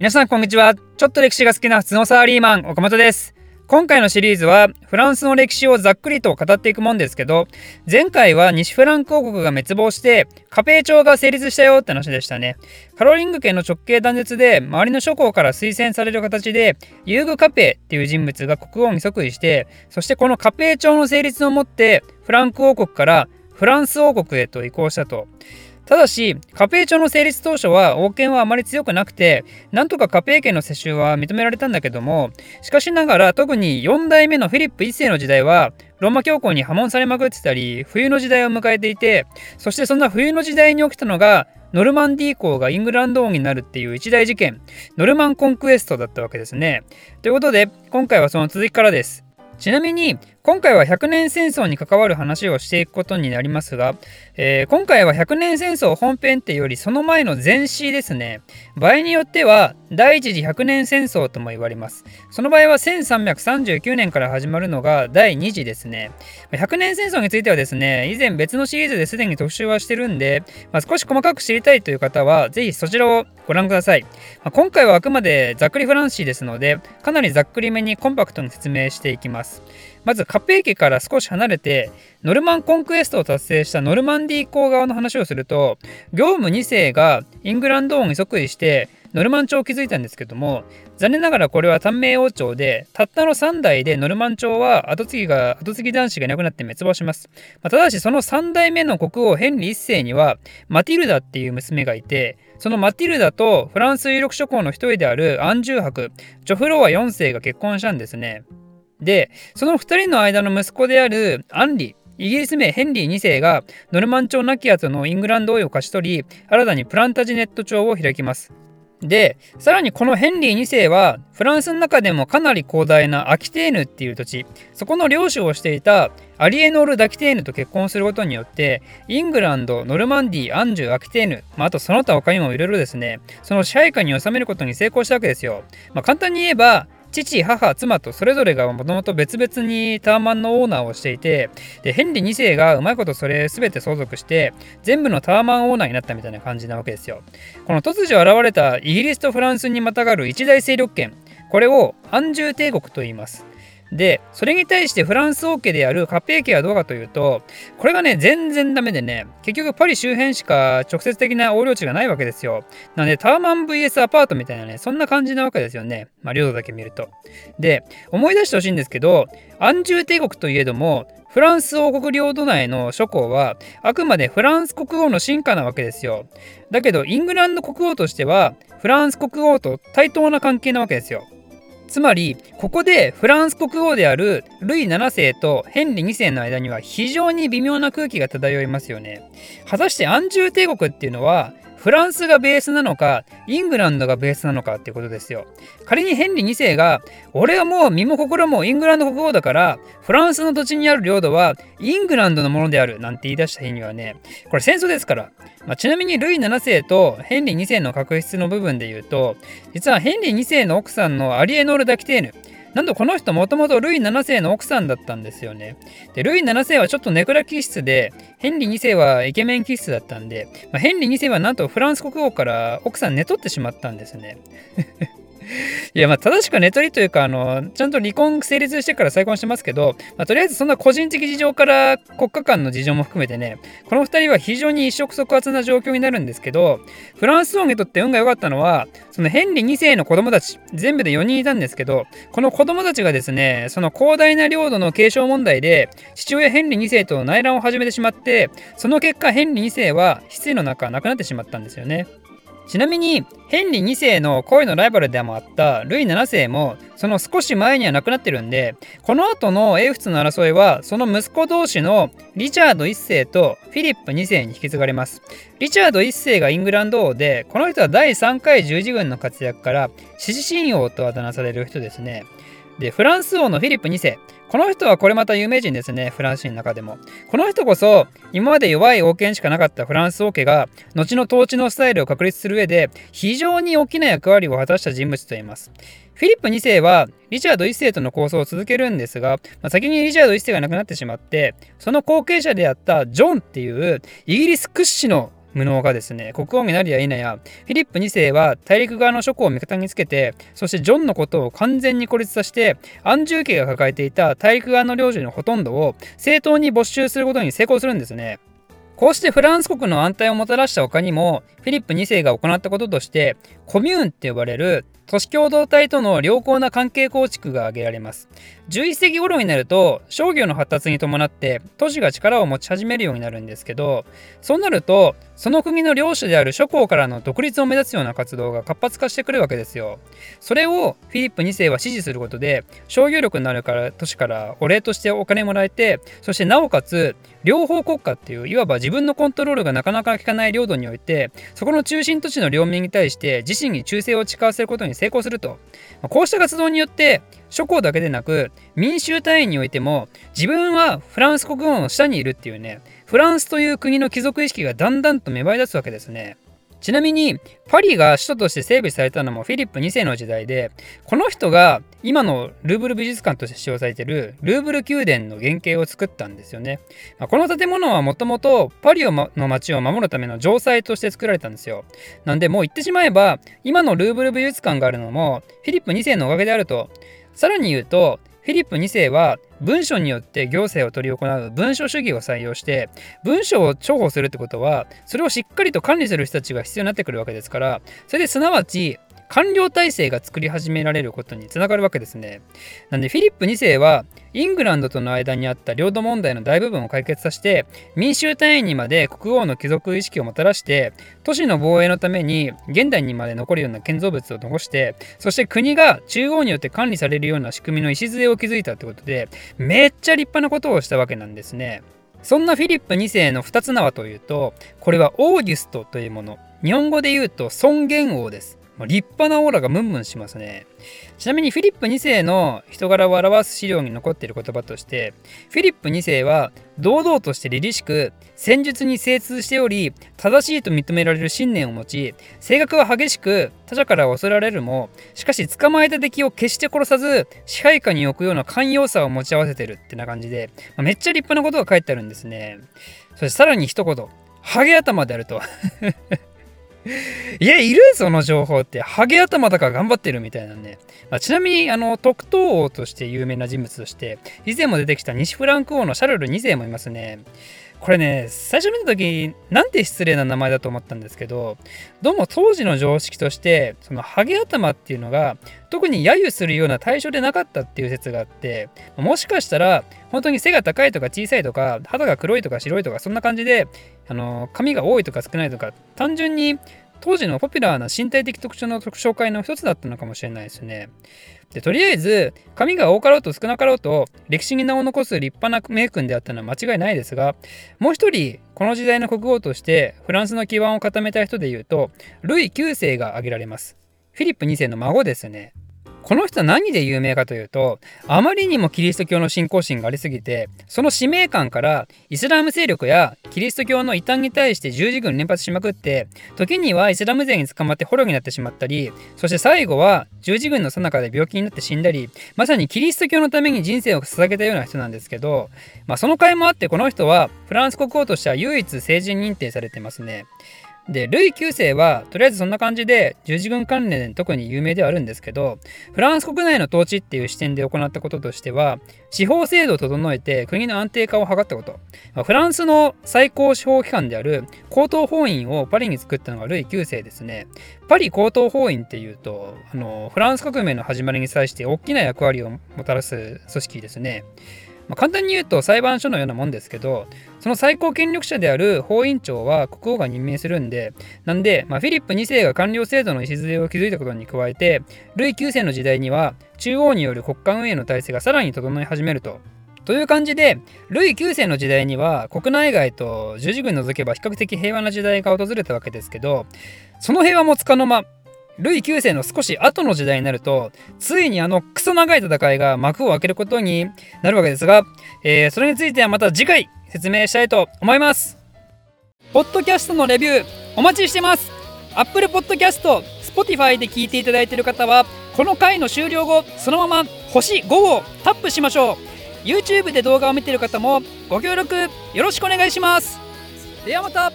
皆さんこんにちは。ちょっと歴史が好きな普通のサラリーマン岡本です。今回のシリーズはフランスの歴史をざっくりと語っていくもんですけど前回は西フランク王国が滅亡してカペー朝が成立したよって話でしたね。カロリング家の直系断絶で周りの諸侯から推薦される形でユーグ・カペっていう人物が国王に即位してそしてこのカペー朝の成立をもってフランク王国からフランス王国へと移行したと。ただし、カペイ朝の成立当初は王権はあまり強くなくて、なんとかカペイ家の世襲は認められたんだけども、しかしながら特に4代目のフィリップ1世の時代は、ローマ教皇に破門されまくってたり、冬の時代を迎えていて、そしてそんな冬の時代に起きたのが、ノルマンディー公がイングランド王になるっていう一大事件、ノルマンコンクエストだったわけですね。ということで、今回はその続きからです。ちなみに今回は100年戦争に関わる話をしていくことになりますが、えー、今回は100年戦争本編っていうよりその前の前史ですね。場合によっては第一次100年戦争とも言われます。その場合は1339年から始まるのが第2次ですね。100年戦争についてはですね以前別のシリーズですでに特集はしてるんで、まあ、少し細かく知りたいという方はぜひそちらをご覧ください、まあ、今回はあくまでざっくりフランシーですのでかなりざっくりめにコンパクトに説明していきます。まずカペー家から少し離れてノルマンコンクエストを達成したノルマンディー公側の話をすると業務2世がイングランド王に即位してノルマン朝を築いたんですけども残念ながらこれは短命王朝でたったの3代でノルマン朝は後継ぎが後継ぎ男子がいなくなって滅亡します、まあ、ただしその3代目の国王ヘンリー1世にはマティルダっていう娘がいてそのマティルダとフランス有力諸侯の一人であるアンジュー伯ジョフロワ4世が結婚したんですね。で、その2人の間の息子であるアンリ、イギリス名ヘンリー2世がノルマン朝亡き後のイングランド王位を勝ち取り、新たにプランタジネット朝を開きます。で、さらにこのヘンリー2世は、フランスの中でもかなり広大なアキテーヌっていう土地、そこの領主をしていたアリエノール・ダキテーヌと結婚することによって、イングランド、ノルマンディ、アンジュ、アキテーヌ、まあ、あとその他他にもいろいろですね、その支配下に収めることに成功したわけですよ。まあ、簡単に言えば、父、母、妻とそれぞれがもともと別々にタワマンのオーナーをしていて、で、ヘンリー2世がうまいことそれ全て相続して、全部のタワマンオーナーになったみたいな感じなわけですよ。この突如現れたイギリスとフランスにまたがる一大勢力圏、これを安住帝国と言います。で、それに対してフランス王家であるカペー家はどうかというと、これがね、全然ダメでね、結局パリ周辺しか直接的な横領地がないわけですよ。なので、タワマン VS アパートみたいなね、そんな感じなわけですよね。まあ、領土だけ見ると。で、思い出してほしいんですけど、安住帝国といえども、フランス王国領土内の諸侯はあくまでフランス国王の進化なわけですよ。だけどイングランド国王としてはフランス国王と対等な関係なわけですよ。つまりここでフランス国王であるルイ7世とヘンリー2世の間には非常に微妙な空気が漂いますよね。果たして安住帝国っていうのはフランスがベースなのか、イングランドがベースなのかっていうことですよ。仮にヘンリー2世が、俺はもう身も心もイングランド国王だから、フランスの土地にある領土はイングランドのものであるなんて言い出した日にはね、これ戦争ですから。まあ、ちなみにルイ7世とヘンリー2世の確執の部分で言うと、実はヘンリー2世の奥さんのアリエノール・ダキテーヌ、なんとこの人もともとルイ7世の奥さんだったんですよね。で、ルイ7世はちょっとネクラ気質で、ヘンリー2世はイケメン気質だったんで、まあ、ヘンリー2世はなんとフランス国王から奥さん寝取ってしまったんですね。いや、まあ、正しく寝取りというか、あの、ちゃんと離婚成立してから再婚してますけど、まあ、とりあえずそんな個人的事情から国家間の事情も含めてね、この2人は非常に一触即発な状況になるんですけど、フランス王にとって運が良かったのは、そのヘンリー2世の子供たち、全部で4人いたんですけど、この子供たちがですね、その広大な領土の継承問題で、父親ヘンリー2世と内乱を始めてしまって、その結果ヘンリー2世は失意の中亡くなってしまったんですよね。ちなみにヘンリー2世の恋のライバルでもあったルイ7世もその少し前には亡くなってるんでこの後の英仏の争いはその息子同士のリチャード1世とフィリップ2世に引き継がれます。リチャード1世がイングランド王でこの人は第3回十字軍の活躍から獅子神王とあだ名される人ですね。でフランス王のフィリップ2世。この人はこれまた有名人ですね、フランス人の中でも。この人こそ、今まで弱い王権しかなかったフランス王家が、後の統治のスタイルを確立する上で、非常に大きな役割を果たした人物と言います。フィリップ2世はリチャード1世との構想を続けるんですが、まあ、先にリチャード1世が亡くなってしまってその後継者であったジョンっていうイギリス屈指の無能がですね国王になるや否やフィリップ2世は大陸側の諸侯を味方につけてそしてジョンのことを完全に孤立させてアンジュー家が抱えていた大陸側の領主のほとんどを正当に没収することに成功するんですね。こうしてフランス国の安泰をもたらした他にもフィリップ2世が行ったこととしてコミューンって呼ばれる都市共同体との良好な関係構築が挙げられます。11世紀頃になると商業の発達に伴って都市が力を持ち始めるようになるんですけどそうなるとその国の領主である諸侯からの独立を目指すような活動が活発化してくるわけですよ。それをフィリップ2世は支持することで商業力になるから都市からお礼としてお金もらえてそしてなおかつ両方国家っていういわば自分のコントロールがなかなか効かない領土においてそこの中心都市の領民に対して自身に忠誠を誓わせることに成功するとこうした活動によって諸侯だけでなく民衆単位においても自分はフランス国王の下にいるっていうねフランスという国の貴族意識がだんだんと芽生え出すわけですね。ちなみにパリが首都として整備されたのもフィリップ2世の時代でこの人が今のルーブル美術館として使用されているルーブル宮殿の原型を作ったんですよね。まあ、この建物はもともとパリの街を守るための城塞として作られたんですよ。なんでもう言ってしまえば今のルーブル美術館があるのもフィリップ2世のおかげであると。さらに言うとフィリップ2世は文書によって行政を執り行う文書主義を採用して文書を重宝するってことはそれをしっかりと管理する人たちが必要になってくるわけですからそれですなわち官僚体制が作り始められることにつながるわけですね。なんでフィリップ2世はイングランドとの間にあった領土問題の大部分を解決させて民衆単位にまで国王の貴族意識をもたらして都市の防衛のために現代にまで残るような建造物を残してそして国が中央によって管理されるような仕組みの礎を築いたってことでめっちゃ立派なことをしたわけなんですね。そんなフィリップ2世の2つ名はというとこれはオーギュストというもの日本語で言うと尊厳王です立派なオーラがムンムンしますね。ちなみにフィリップ2世の人柄を表す資料に残っている言葉として、フィリップ2世は堂々として凛々しく、戦術に精通しており、正しいと認められる信念を持ち、性格は激しく他者から恐れられるも、しかし捕まえた敵を決して殺さず、支配下に置くような寛容さを持ち合わせてるってな感じで、まあ、めっちゃ立派なことが書いてあるんですね。そしてさらに一言、ハゲ頭であると いや、いるその情報って。ハゲ頭だから頑張ってるみたいなね。まあ、ちなみに、あの、特等王として有名な人物として、以前も出てきた西フランク王のシャルル2世もいますね。これね、最初見た時、なんて失礼な名前だと思ったんですけど、どうも当時の常識として、そのハゲ頭っていうのが、特に揶揄するような対象でなかったっていう説があって、もしかしたら、本当に背が高いとか小さいとか、肌が黒いとか白いとか、そんな感じで、あの、髪が多いとか少ないとか、単純に当時のポピュラーな身体的特徴の紹介の一つだったのかもしれないですね。でとりあえず髪が多かろうと少なかろうと歴史に名を残す立派な名君であったのは間違いないですがもう一人この時代の国王としてフランスの基盤を固めた人でいうとルイ9世が挙げられます。フィリップ2世の孫ですね。この人は何で有名かというとあまりにもキリスト教の信仰心がありすぎてその使命感からイスラム勢力やキリスト教の異端に対して十字軍連発しまくって時にはイスラム勢に捕まって捕虜になってしまったりそして最後は十字軍の最中で病気になって死んだりまさにキリスト教のために人生を捧げたような人なんですけど、まあ、その甲斐もあってこの人はフランス国王としては唯一成人認定されてますね。で、ルイ9世は、とりあえずそんな感じで、十字軍関連で特に有名ではあるんですけど、フランス国内の統治っていう視点で行ったこととしては、司法制度を整えて国の安定化を図ったこと。フランスの最高司法機関である高等法院をパリに作ったのがルイ9世ですね。パリ高等法院っていうと、あの、フランス革命の始まりに際して大きな役割をもたらす組織ですね。まあ、簡単に言うと裁判所のようなもんですけどその最高権力者である法院長は国王が任命するんでなんで、まあ、フィリップ2世が官僚制度の礎を築いたことに加えてルイ9世の時代には中央による国家運営の体制がさらに整い始めると。という感じで、ルイ9世の時代には国内外と十字軍除けば比較的平和な時代が訪れたわけですけど、その平和もつかの間、ルイ9世の少し後の時代になると、ついにあのクソ長い戦いが幕を開けることになるわけですが、えー、それについてはまた次回説明したいと思います。ポッドキャストのレビューお待ちしてます。Apple Podcast、Spotify で聞いていただいている方は、この回の終了後、そのまま星5をタップしましょう。YouTube で動画を見ている方もご協力よろしくお願いします。ではまた